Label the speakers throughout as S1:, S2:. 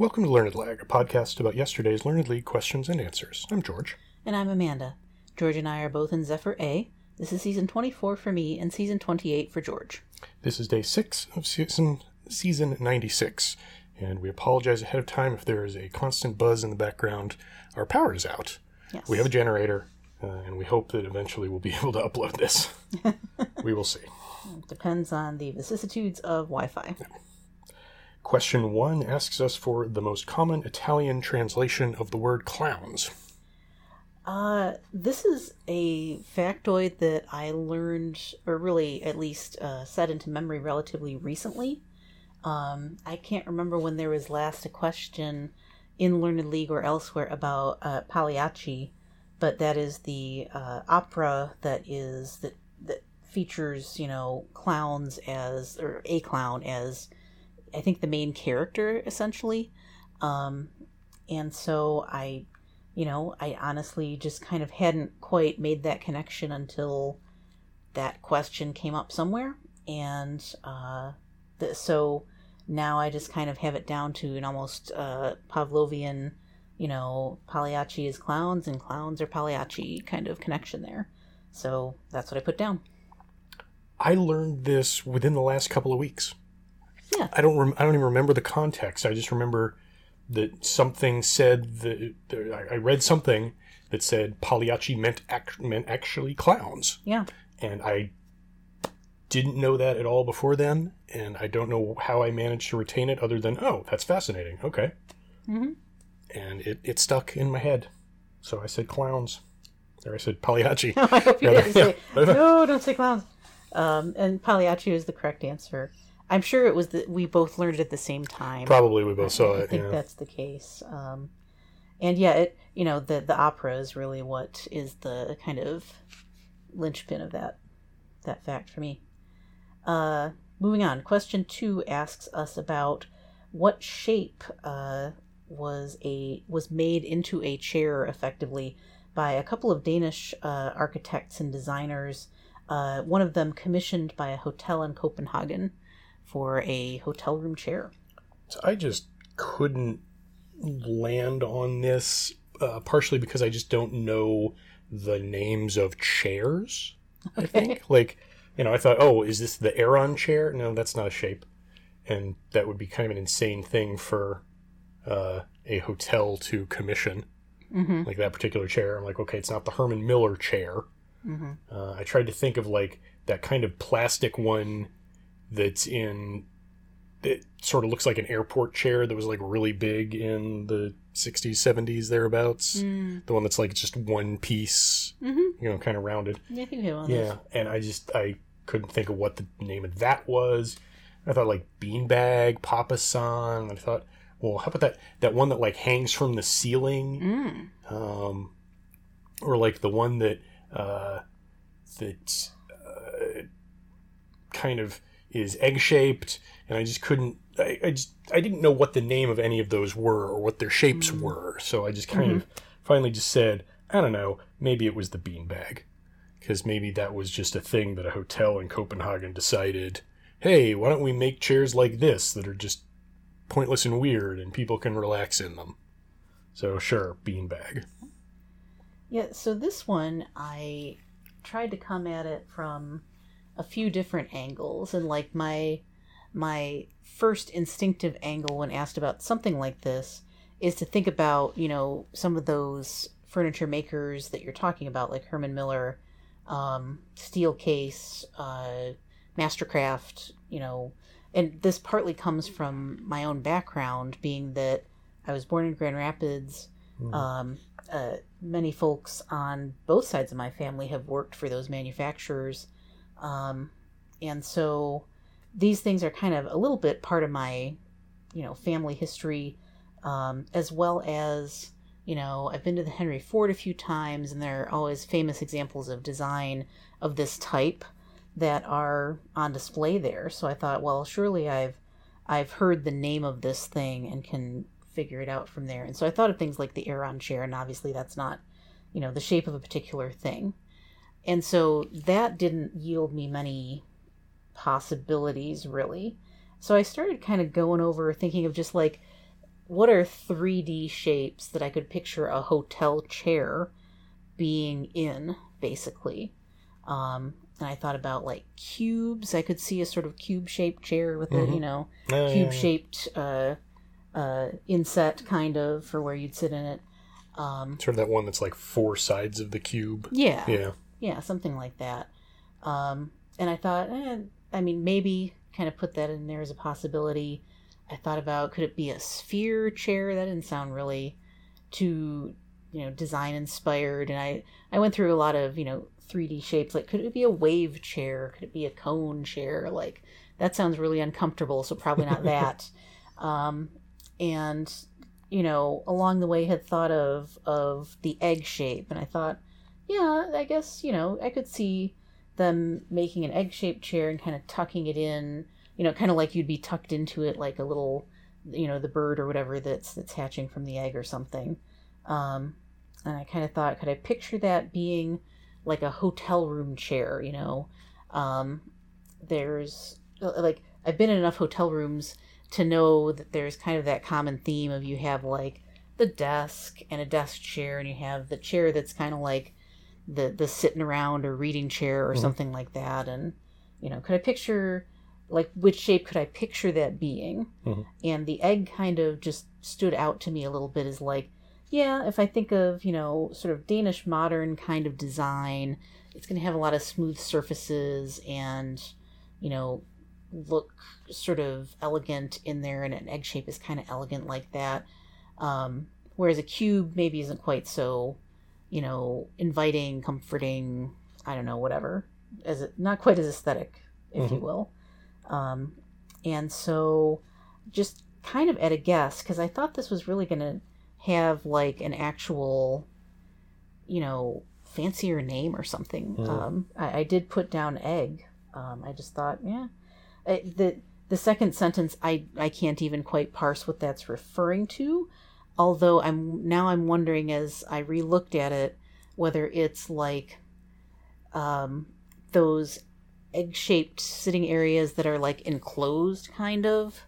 S1: Welcome to Learned Lag, a podcast about yesterday's Learned League questions and answers. I'm George.
S2: And I'm Amanda. George and I are both in Zephyr A. This is season 24 for me and season 28 for George.
S1: This is day six of season season 96, and we apologize ahead of time if there is a constant buzz in the background. Our power is out.
S2: Yes.
S1: We have a generator, uh, and we hope that eventually we'll be able to upload this. we will see.
S2: Depends on the vicissitudes of Wi Fi.
S1: Question one asks us for the most common Italian translation of the word clowns.
S2: Uh, this is a factoid that I learned, or really at least uh, set into memory relatively recently. Um, I can't remember when there was last a question in Learned League or elsewhere about uh, Pagliacci, but that is the uh, opera that is that that features you know clowns as or a clown as I think the main character essentially, um, and so I you know, I honestly just kind of hadn't quite made that connection until that question came up somewhere. And uh, the, so now I just kind of have it down to an almost uh, Pavlovian, you know, Pagliacci is clowns and clowns are Pagliacci kind of connection there. So that's what I put down.
S1: I learned this within the last couple of weeks.
S2: Yeah.
S1: I don't. Rem- I don't even remember the context. I just remember that something said that, that I read something that said Pagliacci meant act, meant actually clowns,
S2: Yeah.
S1: and I didn't know that at all before then, and I don't know how I managed to retain it other than oh, that's fascinating. Okay,
S2: Mm-hmm.
S1: and it it stuck in my head, so I said clowns, There I said Pagliacci.
S2: I hope you didn't say, no, don't say clowns. Um, and Pagliacci is the correct answer. I'm sure it was that we both learned it at the same time.
S1: Probably we both saw
S2: I
S1: it.
S2: I think
S1: Yeah.
S2: that's the case. Um, and yeah, it you know the the opera is really what is the kind of linchpin of that that fact for me. Uh, moving on, question two asks us about what shape uh, was a was made into a chair effectively by a couple of Danish uh, architects and designers. Uh, one of them commissioned by a hotel in Copenhagen for a hotel room chair.
S1: So I just couldn't land on this, uh, partially because I just don't know the names of chairs. I think, like, you know, I thought, oh, is this the Aeron chair? No, that's not a shape, and that would be kind of an insane thing for uh, a hotel to commission,
S2: Mm-hmm.
S1: like that particular chair. I'm like, okay, it's not the Herman Miller chair.
S2: Mm-hmm.
S1: Uh, I tried to think of like that kind of plastic one that's in it sort of looks like an airport chair that was like really big in the 60s 70s thereabouts
S2: Mm.
S1: the one that's like just one piece
S2: Mm-hmm.
S1: you know kind of rounded
S2: Yeah, I think we one
S1: yeah
S2: those.
S1: and i just i couldn't think of what the name of that was i thought like beanbag papa san i thought well how about that that one that like hangs from the ceiling
S2: Mm.
S1: um, or like the one that uh, that uh, kind of is egg shaped, and I just couldn't. I, I just I didn't know what the name of any of those were or what their shapes mm. were, so I just kind mm-hmm. of finally just said, I don't know, maybe it was the beanbag, because maybe that was just a thing that a hotel in Copenhagen decided. Hey, why don't we make chairs like this that are just pointless and weird, and people can relax in them? So sure, beanbag.
S2: Yeah, so this one I tried to come at it from a few different angles and like my my first instinctive angle when asked about something like this is to think about, you know, some of those furniture makers that you're talking about like Herman Miller, um, Steelcase, uh, Mastercraft, you know, and this partly comes from my own background being that I was born in Grand Rapids. Um, uh, many folks on both sides of my family have worked for those manufacturers. Um, and so these things are kind of a little bit part of my, you know, family history, um, as well as, you know, I've been to the Henry Ford a few times, and there are always famous examples of design of this type that are on display there. So I thought, well, surely I've I've heard the name of this thing and can figure it out from there. And so I thought of things like the Aeron chair, and obviously that's not, you know, the shape of a particular thing. And so that didn't yield me many possibilities, really. So I started kind of going over thinking of just like what are 3D shapes that I could picture a hotel chair being in, basically. Um, and I thought about like cubes. I could see a sort of cube shaped chair with a,
S1: Mhm.
S2: you know,
S1: yeah,
S2: cube
S1: yeah.
S2: shaped uh, uh, inset kind of for where you'd sit in it. Um,
S1: Sort of that one that's like four sides of the cube.
S2: yeah,
S1: Yeah.
S2: Yeah, something like that. Um, and I thought, eh, I mean, maybe kind of put that in there as a possibility. I thought about could it be a sphere chair? That didn't sound really too, you know, design inspired. And I I went through a lot of you know 3D shapes. Like, could it be a wave chair? Could it be a cone chair? Like, that sounds really uncomfortable. So probably not that. um, and you know, along the way, had thought of of the egg shape, and I thought yeah, I guess, you know, I could see them making an egg shaped chair and kind of tucking it in, you know, kind of like you'd be tucked into it like a little, you know, the bird or whatever that's that's hatching from the egg or something. Um, and I kind of thought, could I picture that being like a hotel room chair, you know? Um, there's like, I've been in enough hotel rooms to know that there's kind of that common theme of you have like the desk and a desk chair, and you have the chair that's kind of like the the sitting around or reading chair or
S1: Mhm.
S2: something like that and you know could i picture like which shape could i picture that being
S1: Mhm.
S2: and the egg kind of just stood out to me a little bit as like yeah if i think of you know sort of danish modern kind of design it's going to have a lot of smooth surfaces and you know look sort of elegant in there and an egg shape is kind of elegant like that um, whereas a cube maybe isn't quite so you know, inviting, comforting, I don't know, whatever, as it, not quite as aesthetic, if you
S1: Mhm.
S2: will. Um, and so just kind of at a guess, because I thought this was really going to have like an actual, you know, fancier name or something.
S1: Mhm.
S2: Um, I, I did put down egg. Um, I just thought, yeah, I, the the second sentence, I I can't even quite parse what that's referring to although i'm now i'm wondering as i relooked at it whether it's like um those egg-shaped sitting areas that are like enclosed kind of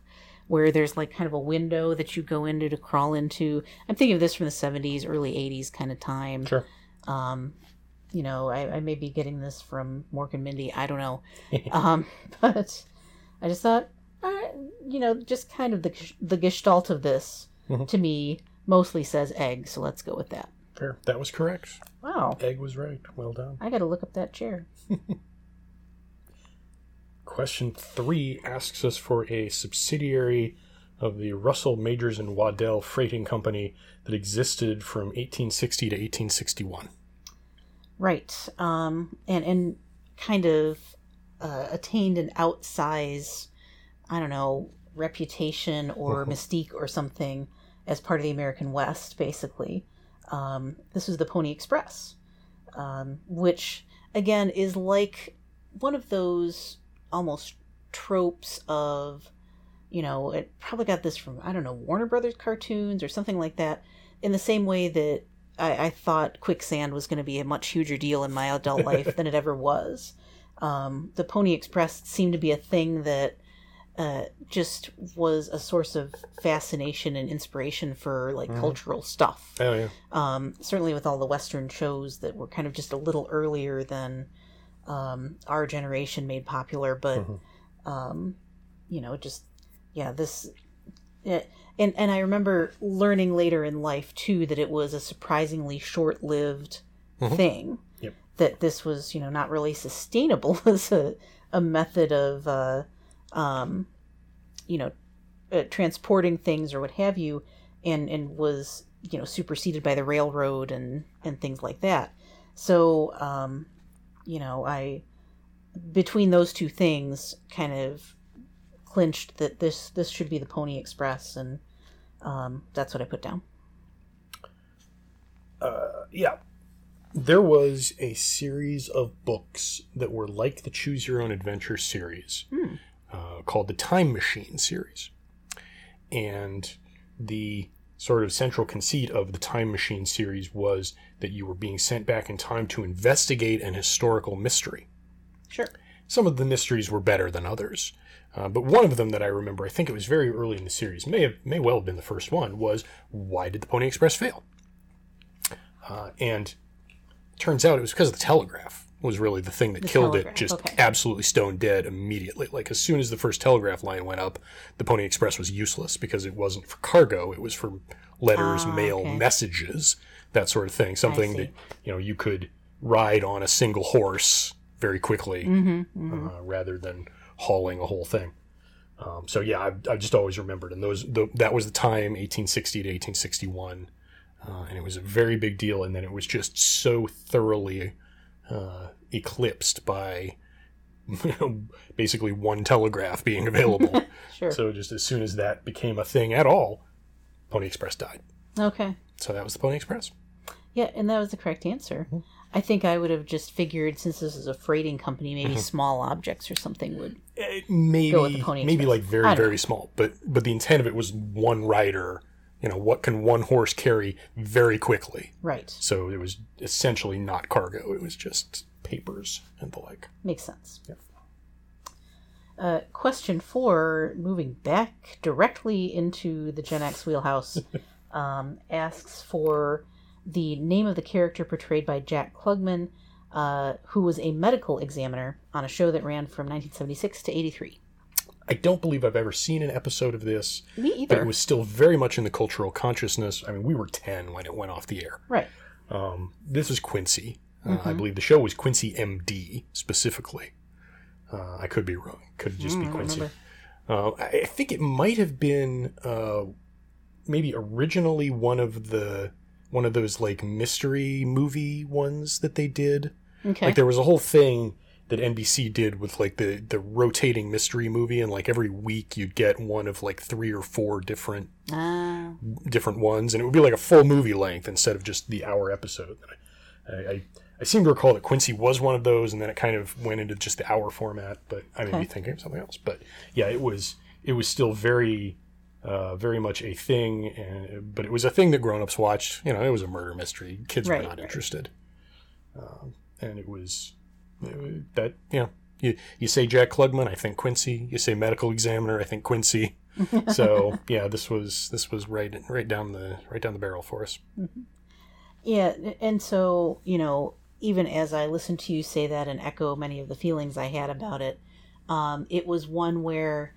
S2: where there's like kind of a window that you go into to crawl into. I'm thinking of this from the 70s early 80s kind of time.
S1: Sure.
S2: um you know I, I may be getting this from mork and mindy i don't know. Um but i just thought uh, you know just kind of the the gestalt of this
S1: Mhm.
S2: to me mostly says egg so let's go with that
S1: Fair. That was correct.
S2: wow
S1: Egg was right. Well done.
S2: i gotta look up that chair
S1: Question three asks us for a subsidiary of the Russell Majors and Waddell Freighting Company that existed from 1860 to 1861.
S2: right um and and kind of uh, attained an outsize i don't know reputation or
S1: Mhm.
S2: mystique or something as part of the american west basically. Um, this was the pony express um, which again is like one of those almost tropes of you know it probably got this from i don't know warner brothers cartoons or something like that in the same way that i, I thought quicksand was going to be a much huger deal in my adult life than it ever was. Um, the pony express seemed to be a thing that uh, just was a source of fascination and inspiration for like
S1: Mhm.
S2: cultural stuff
S1: Oh, yeah.
S2: um, certainly with all the Western shows that were kind of just a little earlier than um, our generation made popular, but
S1: Mhm.
S2: um, you know, just yeah, this. Yeah, and and I remember learning later in life too that it was a surprisingly short-lived
S1: Mhm.
S2: thing.
S1: Yep.
S2: That this was you know not really sustainable as a a method of uh, um, you know uh, transporting things or what have you, and and was you know superseded by the railroad and and things like that. So um, you know I between those two things kind of clinched that this this should be the Pony Express, and um, that's what I put down.
S1: Uh, yeah. There was a series of books that were like the Choose Your Own Adventure series
S2: Hmm.
S1: Uh, called the Time Machine series. And the sort of central conceit of the Time Machine series was that you were being sent back in time to investigate an historical mystery.
S2: Sure.
S1: some of the mysteries were better than others. Uh, but one of them that I remember, I think it was very early in the series, may have may well have been the first one, was why did the Pony Express fail? Uh, and turns out it was because of the telegraph was really the thing that killed
S2: telegraph,
S1: it just
S2: okay.
S1: absolutely stone dead immediately. Like as soon as the first telegraph line went up, the Pony Express was useless because it wasn't for cargo; it was for letters,
S2: Ah,
S1: mail,
S2: okay.
S1: messages, that sort of thing. Something that you know you could ride on a single horse very quickly
S2: Mm-hmm,
S1: uh, rather than hauling a whole thing. Um, so yeah, I've, I've just always remembered, and those the, that was the time 1860 to 1861, uh, and it was a very big deal. And then it was just so thoroughly uh, eclipsed by you know, basically one telegraph being available.
S2: Sure.
S1: so just as soon as that became a thing at all, Pony Express died.
S2: okay.
S1: So that was the Pony Express.
S2: Yeah, and that was the correct answer.
S1: Mm-hmm.
S2: I think I would have just figured since this is a freighting company,
S1: Mm-hmm.
S2: maybe small objects or something would.
S1: Eh, maybe
S2: Go with the Pony
S1: maybe
S2: Express.
S1: like very very small but but the intent of it was one rider you know what can one horse carry very quickly
S2: Right.
S1: so it was essentially not cargo it was just papers and the like
S2: Makes sense.
S1: Yep.
S2: Uh, question four, moving back directly into the Gen X wheelhouse, um, asks for the name of the character portrayed by Jack Klugman, uh, who was a medical examiner on a show that ran from 1976 to 83.
S1: I don't believe i've ever seen an episode of this
S2: Me
S1: but it was still very much in the cultural consciousness i mean we were 10 when it went off the air
S2: Right.
S1: um, this is quincy uh,
S2: Mm-hmm.
S1: i believe the show was quincy md specifically uh, i could be wrong could just
S2: Mm,
S1: be quincy
S2: remember.
S1: Uh, I I think it might have been uh, maybe originally one of the one of those like mystery movie ones that they did.
S2: Okay.
S1: Like there was a whole thing that NBC did with like the the rotating mystery movie, and like every week you'd get one of like three or four different
S2: Ah,
S1: different ones, and it would be like a full movie length instead of just the hour episode. I, I, I, seem to recall that Quincy was one of those, and then it kind of went into just the hour format. But I may be thinking of something else. But yeah, it was it was still very uh, very much a thing, and but it was a thing that grown-ups watched. You know, it was a murder mystery. Kids
S2: Right,
S1: were not
S2: right.
S1: interested, um, and it was that you know. You, you say Jack Klugman, I think Quincy. You say medical examiner, I think Quincy. so yeah, this was this was right right down the right down the barrel for us.
S2: yeah, and so, you know, even as I listened to you say that and echo many of the feelings I had about it, um, it was one where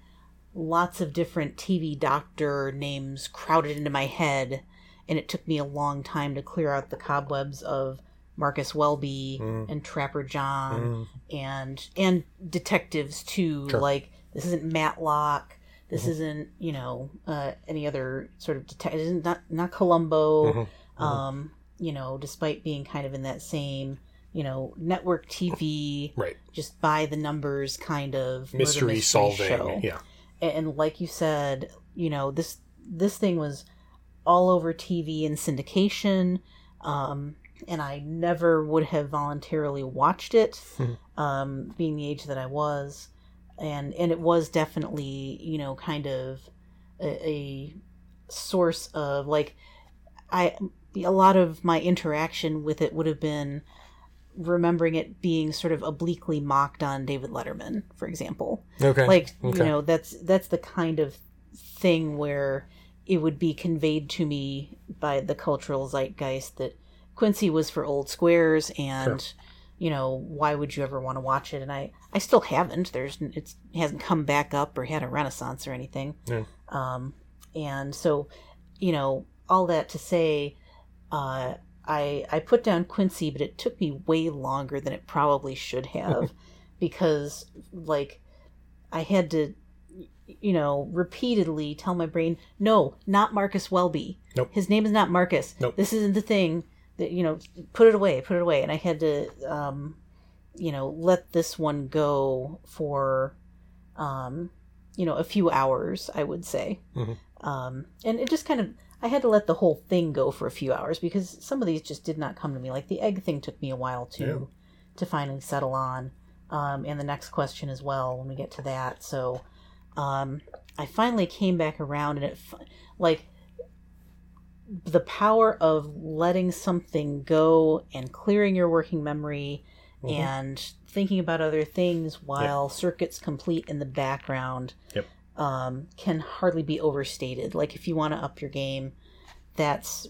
S2: lots of different TV doctor names crowded into my head, and it took me a long time to clear out the cobwebs of Marcus Welby
S1: Mm.
S2: and Trapper John and and detectives too.
S1: Sure.
S2: Like this isn't Matlock. This isn't you know uh, any other sort of detective. Isn't not not Columbo.
S1: Mhm.
S2: Um, you know, despite being kind of in that same you know network TV,
S1: Right,
S2: just by the numbers kind of murder
S1: mystery, solving.
S2: show.
S1: Yeah,
S2: A- And like you said, you know this this thing was all over TV and syndication. Um, and I never would have voluntarily watched it,
S1: Mhm.
S2: um, being the age that I was, and and it was definitely you know kind of a, a source of like I a lot of my interaction with it would have been remembering it being sort of obliquely mocked on David Letterman, for example
S1: okay.
S2: like
S1: Okay.
S2: you know that's that's the kind of thing where it would be conveyed to me by the cultural zeitgeist that Quincy was for old squares and you know why would you ever want to watch it? And I I still haven't. There's it's it hasn't come back up or had a renaissance or anything.
S1: Yeah.
S2: um and so you know all that to say uh I I put down Quincy but it took me way longer than it probably should have because like I had to you know repeatedly tell my brain no not Marcus Welby.
S1: Nope.
S2: his name is not Marcus.
S1: Nope.
S2: this isn't the thing that you know put it away put it away and I had to um you know let this one go for um you know a few hours I would say
S1: Mhm.
S2: um and it just kind of I had to let the whole thing go for a few hours because some of these just did not come to me like the egg thing took me a while to
S1: Yeah.
S2: to finally settle on um, and the next question as well when we get to that. So um, I finally came back around, and it like the power of letting something go and clearing your working memory and thinking about other things while circuits complete in the background
S1: Yep.
S2: um, can hardly be overstated. Like if you want to up your game, that's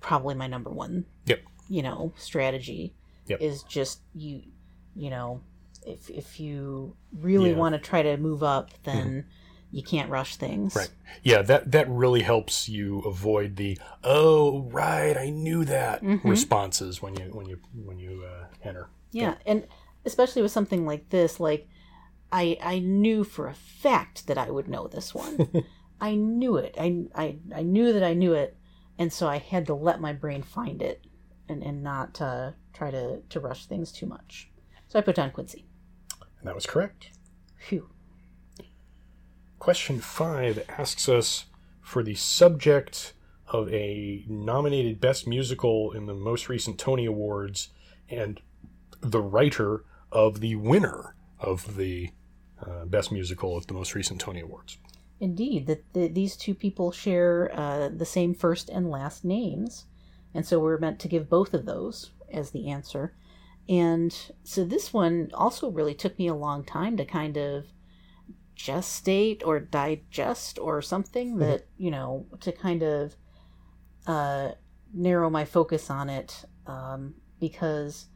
S2: probably my number one.
S1: Yep.
S2: You know, strategy
S1: Yep.
S2: is just you. You know, if if you really
S1: Yeah. Mm-hmm.
S2: want to try to move up, then you can't rush things.
S1: Right. Yeah, that that really helps you avoid the "oh right, I knew that"
S2: Mm-hmm.
S1: responses when you when you when you uh, enter.
S2: Yeah, and especially with something like this, like I I knew for a fact that I would know this one. I knew it. I, I I knew that I knew it, and so I had to let my brain find it, and and not uh, try to to rush things too much. So I put down Quincy.
S1: And that was correct.
S2: Phew.
S1: Question five asks us for the subject of a nominated Best Musical in the most recent Tony Awards and the writer of the winner of the uh, Best Musical at the most recent Tony Awards.
S2: Indeed, that the, these two people share uh, the same first and last names, and so we're meant to give both of those as the answer. And so this one also really took me a long time to kind of gestate or digest or something that you know to kind of uh, narrow my focus on it um, because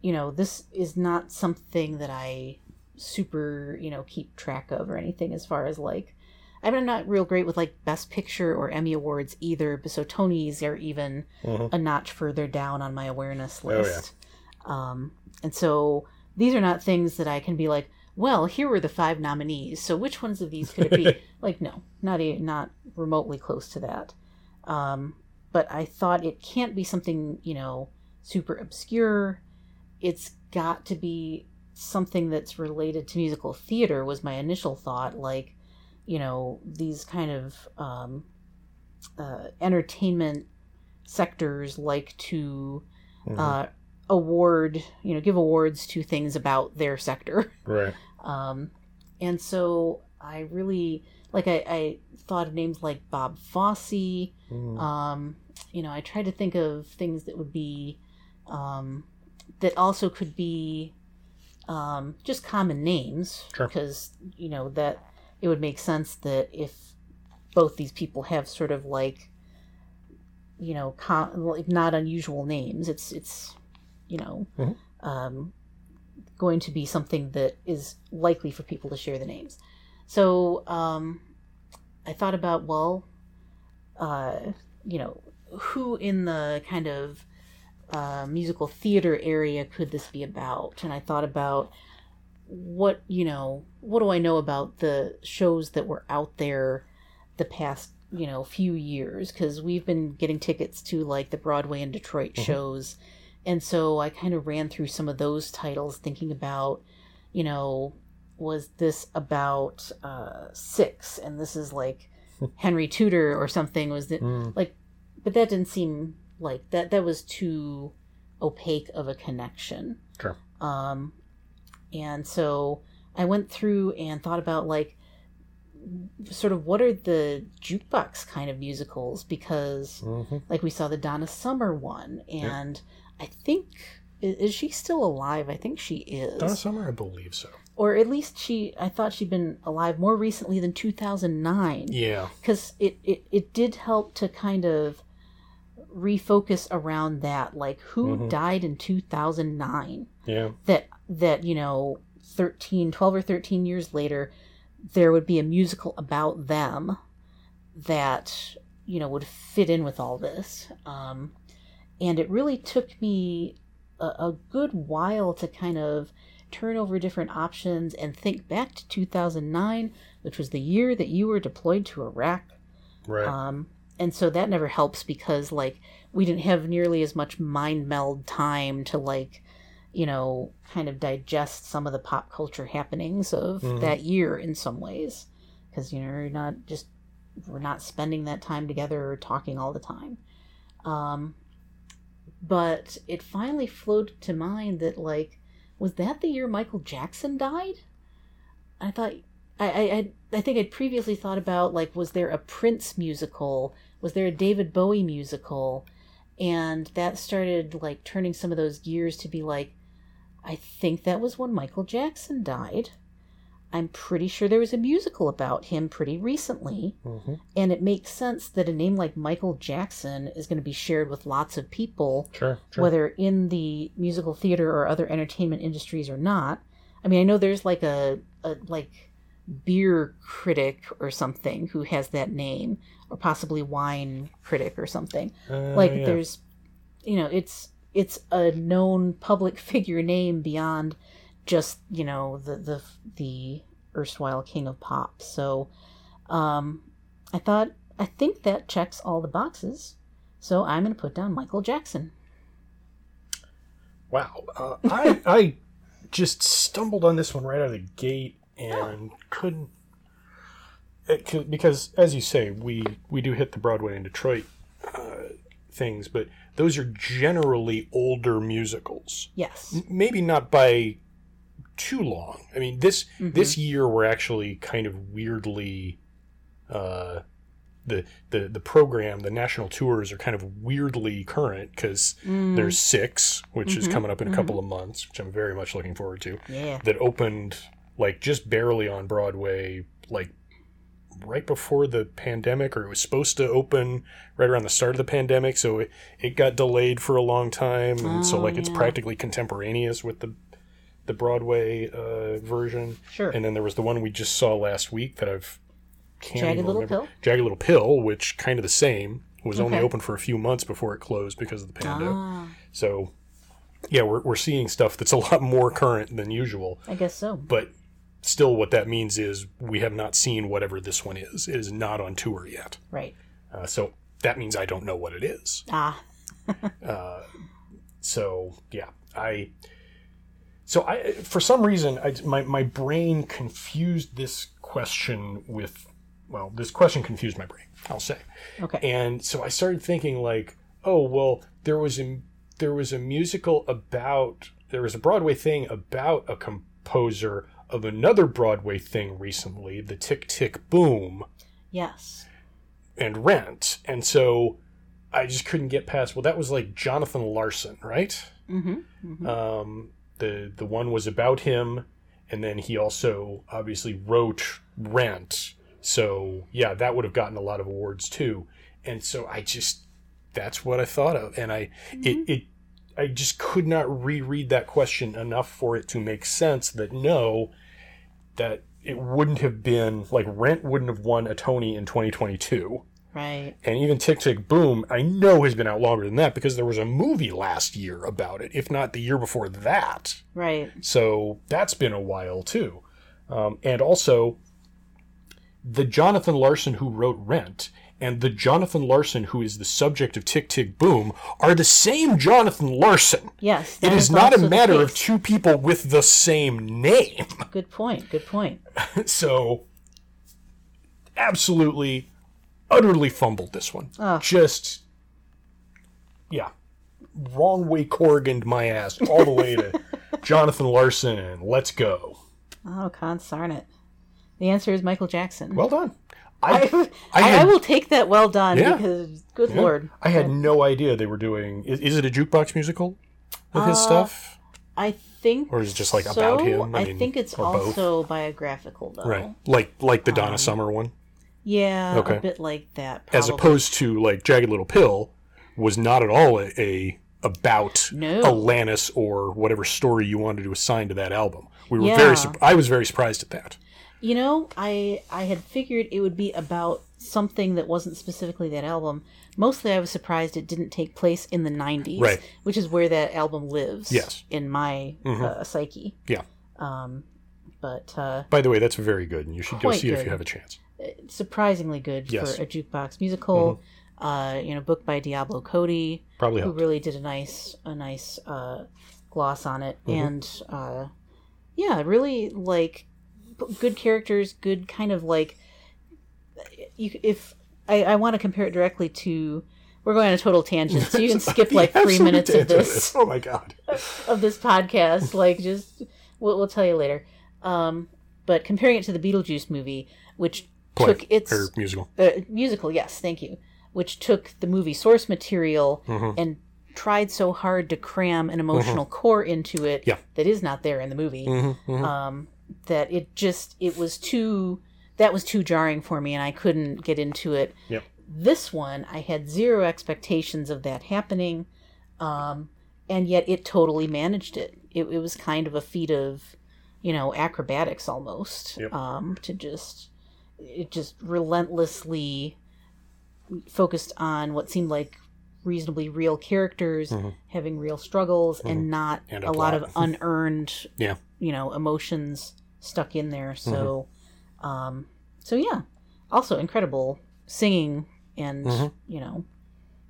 S2: you know this is not something that I super you know keep track of or anything as far as like I mean, I'm not real great with like Best Picture or Emmy Awards either, but so Tonys are even
S1: Mhm.
S2: a notch further down on my awareness
S1: Oh, yeah.
S2: list. Um, and so these are not things that I can be like, well, here were the five nominees, so which ones of these could it be? like, no, not e not remotely close to that. Um, but I thought it can't be something you know super obscure. It's got to be something that's related to musical theater. Was my initial thought like you know these kind of um, uh, entertainment sectors like to
S1: Mhm.
S2: uh, award you know give awards to things about their sector
S1: right.
S2: Um, and so i really like I, I thought of names like bob fosse
S1: Mm.
S2: um, you know i tried to think of things that would be um, that also could be um, just common names
S1: Sure.
S2: because you know that it would make sense that if both these people have sort of like you know com- like not unusual names it's it's you know
S1: Mhm.
S2: um, going to be something that is likely for people to share the names. So um, i thought about well uh, you know who in the kind of uh, musical theater area could this be about? And i thought about what you know what do i know about the shows that were out there the past you know few years? Because we've been getting tickets to like the broadway and detroit
S1: Mhm.
S2: shows and so i kind of ran through some of those titles thinking about you know was this about uh six and this is like henry tudor or something was that
S1: Mm.
S2: but that didn't seem like that that was too opaque of a connection
S1: Sure.
S2: um and so i went through and thought about like sort of what are the jukebox kind of musicals because
S1: Mhm.
S2: like we saw the donna summer one and i think is she still alive i think she is
S1: Donna Summer, I believe so.
S2: or at least she i thought she'd been alive more recently than 2009
S1: Yeah.
S2: because it, it it did help to kind of refocus around that like who
S1: Mhm.
S2: died in 2009
S1: Yeah.
S2: that that you know 13 12 or 13 years later there would be a musical about them that you know would fit in with all this um and it really took me a, a good while to kind of turn over different options and think back to 2009 which was the year that you were deployed to iraq
S1: Right.
S2: um, and so that never helps because like we didn't have nearly as much mind meld time to like you know kind of digest some of the pop culture happenings of
S1: Mhm.
S2: that year in some ways because you know you're not just we're not spending that time together or talking all the time um, but it finally floated to mind that like was that the year michael jackson died i thought I, I- I think I'd previously thought about like, was there a Prince musical? Was there a David Bowie musical? And that started like turning some of those gears to be like, I think that was when Michael Jackson died. I'm pretty sure there was a musical about him pretty recently,
S1: Mm-hmm.
S2: and it makes sense that a name like Michael Jackson is going to be shared with lots of people,
S1: Sure, sure.
S2: whether in the musical theater or other entertainment industries or not. I mean, I know there's like a, a like beer critic or something who has that name, or possibly wine critic or something.
S1: Uh,
S2: like
S1: yeah.
S2: there's, you know, it's it's a known public figure name beyond just you know the the the erstwhile king of pop. So, um, I thought I think that checks all the boxes. So I'm going to put down Michael Jackson.
S1: Wow. Uh, I I just stumbled on this one right out of the gate and couldn't it could, because as you say, we we do hit the Broadway and Detroit uh, things, but those are generally older musicals.
S2: Yes.
S1: Maybe not by too long. I mean, this this year we're actually kind of weirdly uh, the the the program, the national tours are kind of weirdly current because
S2: Mm,
S1: there's six, which is
S2: Mhm,
S1: coming up in a couple of months, which I'm very much looking forward to.
S2: yeah.
S1: That opened like just barely on Broadway, like right before the pandemic, or it was supposed to open right around the start of the pandemic, so it, it got delayed for a long time, and so
S2: Oh,
S1: like it's practically contemporaneous with the the Broadway uh, version.
S2: Sure.
S1: And then there was the one we just saw last week that I've can't
S2: Jagged Little
S1: remember.
S2: Pill?
S1: Jagged Little Pill, which kind of the same. Was only open for a few months before it closed because of the pandemic.
S2: Ah,
S1: So, yeah, we're, we're seeing stuff that's a lot more current than usual.
S2: I guess so.
S1: But still, what that means is we have not seen whatever this one is. It is not on tour yet.
S2: Right.
S1: Uh, so that means I don't know what it is.
S2: Ah,
S1: So yeah, I. So I, for some reason, I, my my brain confused this question with, well, this question confused my brain. I'll say.
S2: okay.
S1: and so I started thinking like, oh well, there was a there was a musical about there was a Broadway thing about a composer of another Broadway thing recently, the Tick Tick Boom
S2: yes.
S1: and Rent, and so I just couldn't get past. Well, that was like Jonathan Larson, right?
S2: Mm-hmm.
S1: Um, the the one was about him, and then he also obviously wrote Rent. So yeah, that would have gotten a lot of awards too. And so I just that's what I thought of, and I mm-hmm. it it I just could not reread that question enough for it to make sense that no, that it wouldn't have been like Rent wouldn't have won a Tony in 2022.
S2: Right.
S1: And even Tick Tick Boom, I know has been out longer than that because there was a movie last year about it, if not the year before that.
S2: Right.
S1: So that's been a while too. Um, and also, the Jonathan Larson who wrote Rent and the Jonathan Larson who is the subject of Tick Tick Boom are the same Jonathan Larson.
S2: Yes.
S1: It
S2: is,
S1: is not a matter of two people with the same name.
S2: Good point. Good point.
S1: so, absolutely, utterly fumbled this one.
S2: Oh.
S1: Just, yeah, wrong way Corriganed my ass all the way to Jonathan Larson and let's go.
S2: Oh, consarn it. The answer is Michael Jackson.
S1: Well done.
S2: I,
S1: I,
S2: I,
S1: I
S2: will take that well done
S1: Yeah.
S2: because, good
S1: yeah,
S2: lord.
S1: I had no idea they were doing. Is, is it a jukebox musical with his
S2: Uh,
S1: stuff?
S2: I think.
S1: Or is it just, like,
S2: so.
S1: about him? I
S2: I,
S1: mean,
S2: think it's
S1: or both.
S2: also biographical, though.
S1: Right, like like the Donna
S2: um,
S1: Summer one,
S2: Yeah,
S1: Okay.
S2: a bit like that.
S1: as opposed to like Jagged Little Pill, was not at all a, a about
S2: No.
S1: Alanis or whatever story you wanted to assign to that album. We were
S2: Yeah.
S1: very. I was very surprised at that.
S2: You know, I I had figured it would be about something that wasn't specifically that album. Mostly, I was surprised it didn't take place in the '90s,
S1: Right.
S2: which is where that album lives.
S1: Yes.
S2: in my
S1: Mhm.
S2: uh, psyche.
S1: Yeah.
S2: Um, but uh,
S1: By the way, that's very good, and you should go see it if you have a chance.
S2: Surprisingly good
S1: Yes. Mm-hmm.
S2: for a jukebox musical. Uh, you know, book by Diablo Cody,
S1: Probably
S2: who
S1: helped.
S2: really did a nice a nice uh, gloss on it,
S1: Mm-hmm.
S2: and uh, yeah, really like good characters, good kind of like you. If I, I want to compare it directly to, we're going on a total tangent, so you can skip like three minutes of this
S1: Oh my god!
S2: of this podcast. Like, just we'll, we'll tell you later. Um, but comparing it to the Beetlejuice movie, which
S1: Play
S2: took its
S1: or musical.
S2: uh, musical, yes, thank you, which took the movie source material
S1: Mhm.
S2: and tried so hard to cram an emotional core into it
S1: Mm-hmm. Yeah.
S2: that is not there in the movie.
S1: Mhm, mhm.
S2: Um, that it just it was too that was too jarring for me, and I couldn't get into it.
S1: Yep.
S2: This one, I had zero expectations of that happening, um, and yet it totally managed it. It, it was kind of a feat of, you know, acrobatics almost.
S1: Yep.
S2: Um, to just it just relentlessly focused on what seemed like reasonably real characters
S1: Mhm.
S2: having real struggles and not
S1: And a
S2: a lot of unearned
S1: Yeah.
S2: you know emotions stuck in there so um so yeah also incredible singing and
S1: Mhm.
S2: you know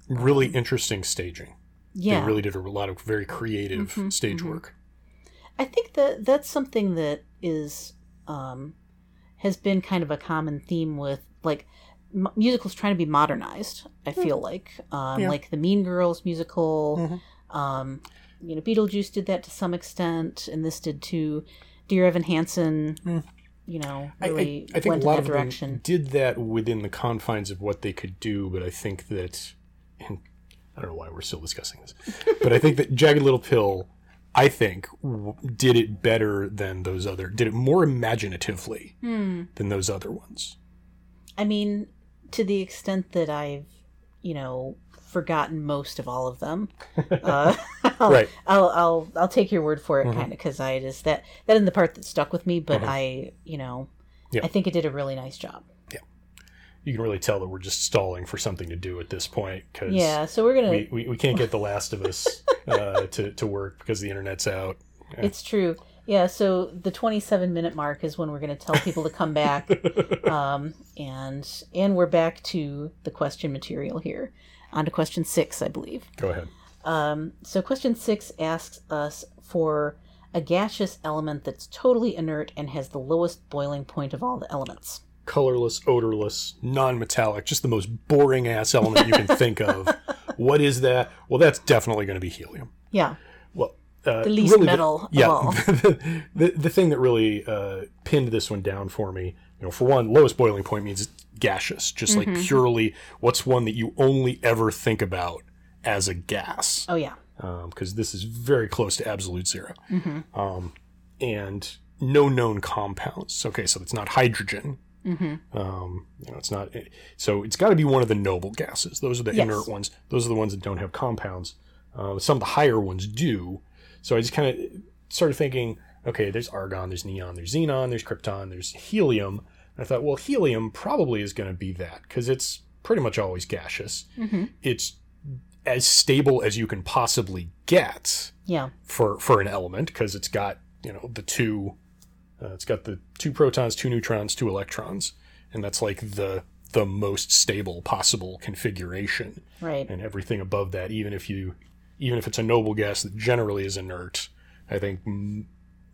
S1: Really interesting staging.
S2: yeah
S1: They really did a lot of very creative
S2: Mhm,
S1: stage
S2: mhm.
S1: work.
S2: i think that that's something that is um has been kind of a common theme with like m- musicals trying to be modernized i feel like um
S1: Yeah.
S2: like the mean girls musical
S1: Mhm.
S2: um you know beetlejuice did that to some extent and this did too dear evan hansen
S1: Mm.
S2: you know
S1: I, I,
S2: really
S1: I think
S2: went
S1: a lot
S2: in
S1: of
S2: that
S1: them
S2: direction
S1: did that within the confines of what they could do, but I think that, and I don't know why we're still discussing this, but I think that Jagged Little Pill, I think, w- did it better than those other, did it more imaginatively
S2: hmm.
S1: than those other ones.
S2: I mean, to the extent that I've, you know, forgotten most of all of them. Uh, I'll,
S1: Right.
S2: I'll, I'll, I'll take your word for it,
S1: Mhm.
S2: kind of, because I just that that in the part that stuck with me. But
S1: Mhm.
S2: I, you know,
S1: Yeah.
S2: I think it did a really nice job.
S1: You can really tell that we're just stalling for something to do at this point because
S2: Yeah. So we're gonna.
S1: we, we, we can't get The Last of Us uh, to, to work because the internet's out.
S2: It's true. Yeah. So the 27 minute mark is when we're gonna tell people to come back. um, and and we're back to the question material here. On to question six, I believe.
S1: Go ahead.
S2: Um, so, question six asks us for a gaseous element that's totally inert and has the lowest boiling point of all the elements.
S1: Colorless, odorless, non-metallic, just the most boring ass element you can think of. What is that? Well, that's definitely going to be helium.
S2: Yeah,
S1: Well, uh,
S2: the least
S1: really
S2: metal
S1: yeah,
S2: of all.
S1: the, the the thing that really uh, pinned this one down for me, you know, for one, lowest boiling point means it's gaseous, just
S2: Mm-hmm.
S1: like purely what's one that you only ever think about as a gas,
S2: Oh yeah,
S1: because this is very close to absolute 0
S2: Mm-hmm.
S1: um, and no known compounds. Okay, so it's not hydrogen.
S2: Mm-hmm.
S1: Um, you know, it's not. So it's got to be one of the noble gases. Those are the
S2: Yes.
S1: inert ones. Those are the ones that don't have compounds. Uh, some of the higher ones do. So I just kind of started thinking, okay, there's argon, there's neon, there's xenon, there's krypton, there's helium. And I thought, well, helium probably is going to be that because it's pretty much always gaseous.
S2: Mm-hmm.
S1: It's as stable as you can possibly get
S2: yeah,
S1: for for an element because it's got you know the two uh, it's got the two protons two neutrons two electrons and that's like the the most stable possible configuration
S2: right.
S1: and everything above that even if you even if it's a noble gas that generally is inert i think mm,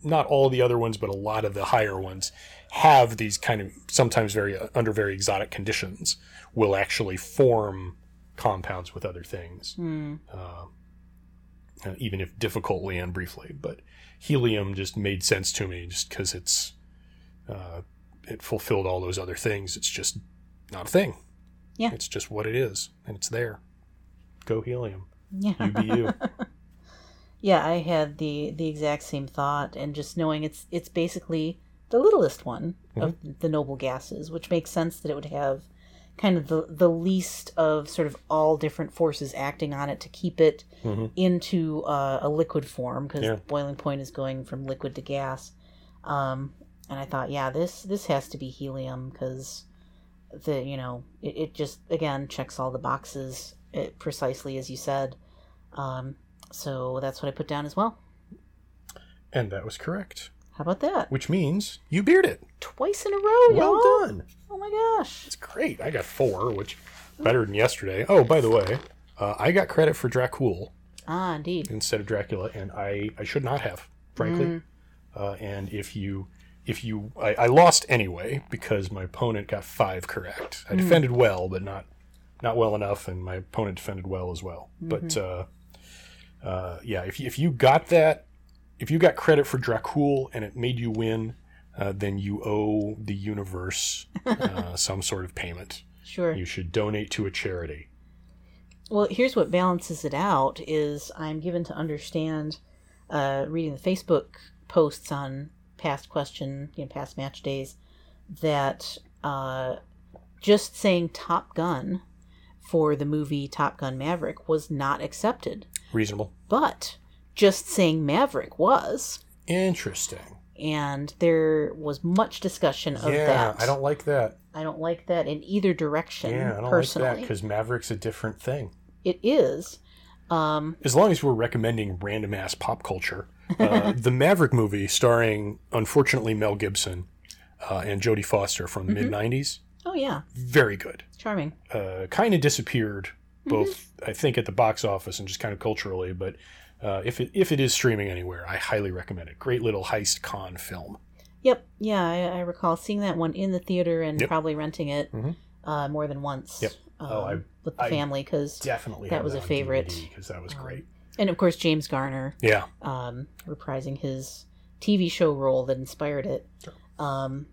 S1: not all the other ones but a lot of the higher ones have these kind of sometimes very uh, under very exotic conditions will actually form compounds with other things uh, uh, even if difficultly and briefly. But helium just made sense to me just because it's uh, it fulfilled all those other things. It's just not a thing.
S2: Yeah.
S1: it's just what it is, and it's there. Go helium.
S2: Yeah,
S1: You be you.
S2: yeah. I had the the exact same thought, and just knowing it's it's basically the littlest one of the noble gases, which makes sense that it would have kind of the the least of sort of all different forces acting on it to keep it
S1: Mhm.
S2: into uh, a liquid form because
S1: Yeah.
S2: boiling point is going from liquid to gas. Um, and I thought, yeah, this this has to be helium because the you know it, it just again checks all the boxes it, precisely as you said. Um, so that's what I put down as well.
S1: and that was correct.
S2: How about that?
S1: Which means you beat it.
S2: Twice in a row,
S1: Well
S2: y'all.
S1: done.
S2: Oh my gosh.
S1: It's great. I got four, which better than yesterday. Oh, by the way, uh, I got credit for Dracul.
S2: Ah, indeed.
S1: instead of Dracula, and I, I should not have, frankly.
S2: Mm.
S1: Uh, and if you if you I, I lost anyway because my opponent got five correct. I defended well, but not not well enough, and my opponent defended well as well. But uh, uh, yeah, if you, if you got that, if you got credit for Dracul and it made you win, uh, then you owe the universe uh, some sort of payment.
S2: Sure.
S1: You should donate to a charity.
S2: Well, here's what balances it out is I'm given to understand, uh, reading the Facebook posts on past question, you know, past match days, that uh, just saying Top Gun for the movie Top Gun Maverick was not accepted,
S1: Reasonable.
S2: but just saying Maverick was.
S1: Interesting.
S2: And there was much discussion of
S1: yeah,
S2: that.
S1: I don't like that.
S2: I don't like that in either direction.
S1: Yeah, I don't
S2: personally,
S1: like that because Maverick's a different thing.
S2: it is. Um,
S1: As long as we're recommending random ass pop culture, uh, the Maverick movie starring, unfortunately, Mel Gibson uh, and Jodie Foster from the
S2: Mm-hmm.
S1: mid 90s,
S2: oh yeah,
S1: very good.
S2: charming.
S1: Uh, kind of disappeared,
S2: Mm-hmm.
S1: both, I think, at the box office and just kind of culturally, but. Uh, if it if it is streaming anywhere, I highly recommend it. Great little heist con film.
S2: Yep. Yeah, I, I recall seeing that one in the theater and
S1: Yep.
S2: probably renting it
S1: Mhm.
S2: uh, more than once.
S1: Yep.
S2: Um,
S1: Oh, I-
S2: with the
S1: I
S2: family because,
S1: Definitely,
S2: That was a favorite.
S1: because that was great.
S2: and of course James Garner
S1: Yeah,
S2: um, reprising his TV show role that inspired it.
S1: Sure.
S2: Um,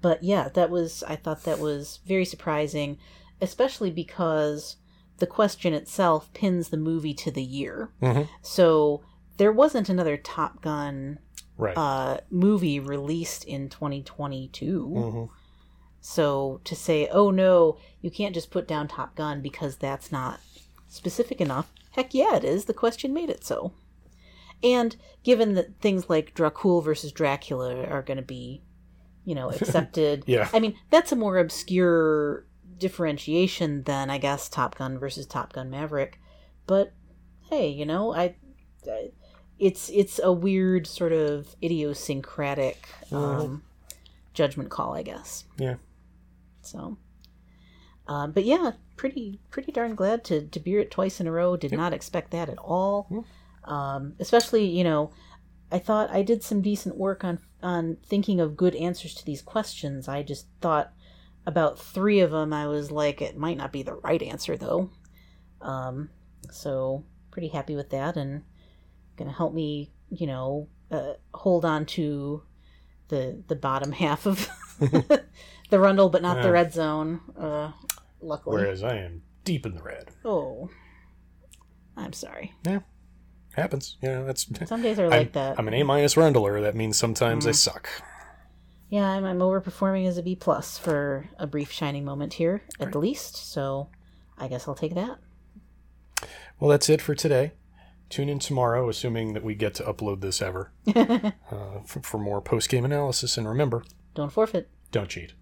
S2: but yeah, that was I thought that was very surprising, especially because the question itself pins the movie to the year.
S1: Mhm.
S2: So there wasn't another Top Gun
S1: right.
S2: uh, movie released in 2022.
S1: hmm
S2: So to say, oh no, you can't just put down Top Gun because that's not specific enough. Heck yeah, it is. The question made it so. And given that things like Dracul versus Dracula are going to be, you know, accepted.
S1: Yeah.
S2: I mean, that's a more obscure differentiation than, I guess, Top Gun versus Top Gun Maverick. But hey, you know, I. I it's it's a weird sort of idiosyncratic um, judgment call, I guess.
S1: Yeah.
S2: So, um, but yeah, pretty pretty darn glad to to beer it twice in a row. Did not expect that at all. Um, especially, you know, I thought I did some decent work on on thinking of good answers to these questions. I just thought about three of them. I was like, it might not be the right answer though. Um, so pretty happy with that, and gonna help me, you know, uh, hold on to the the bottom half of the rundle, but not the red zone. Uh, luckily.
S1: Whereas I am deep in the red.
S2: Oh, I'm sorry.
S1: Yeah, happens. You know, that's.
S2: Some days are
S1: I'm,
S2: like that.
S1: I'm an A minus rundler. That means sometimes I suck.
S2: Yeah, I'm, I'm overperforming as a B plus for a brief shining moment here, at the least. So, I guess I'll take that.
S1: Well, that's it for today. Tune in tomorrow, assuming that we get to upload this ever, uh, for, for more post game analysis. And remember,
S2: Don't forfeit.
S1: don't cheat.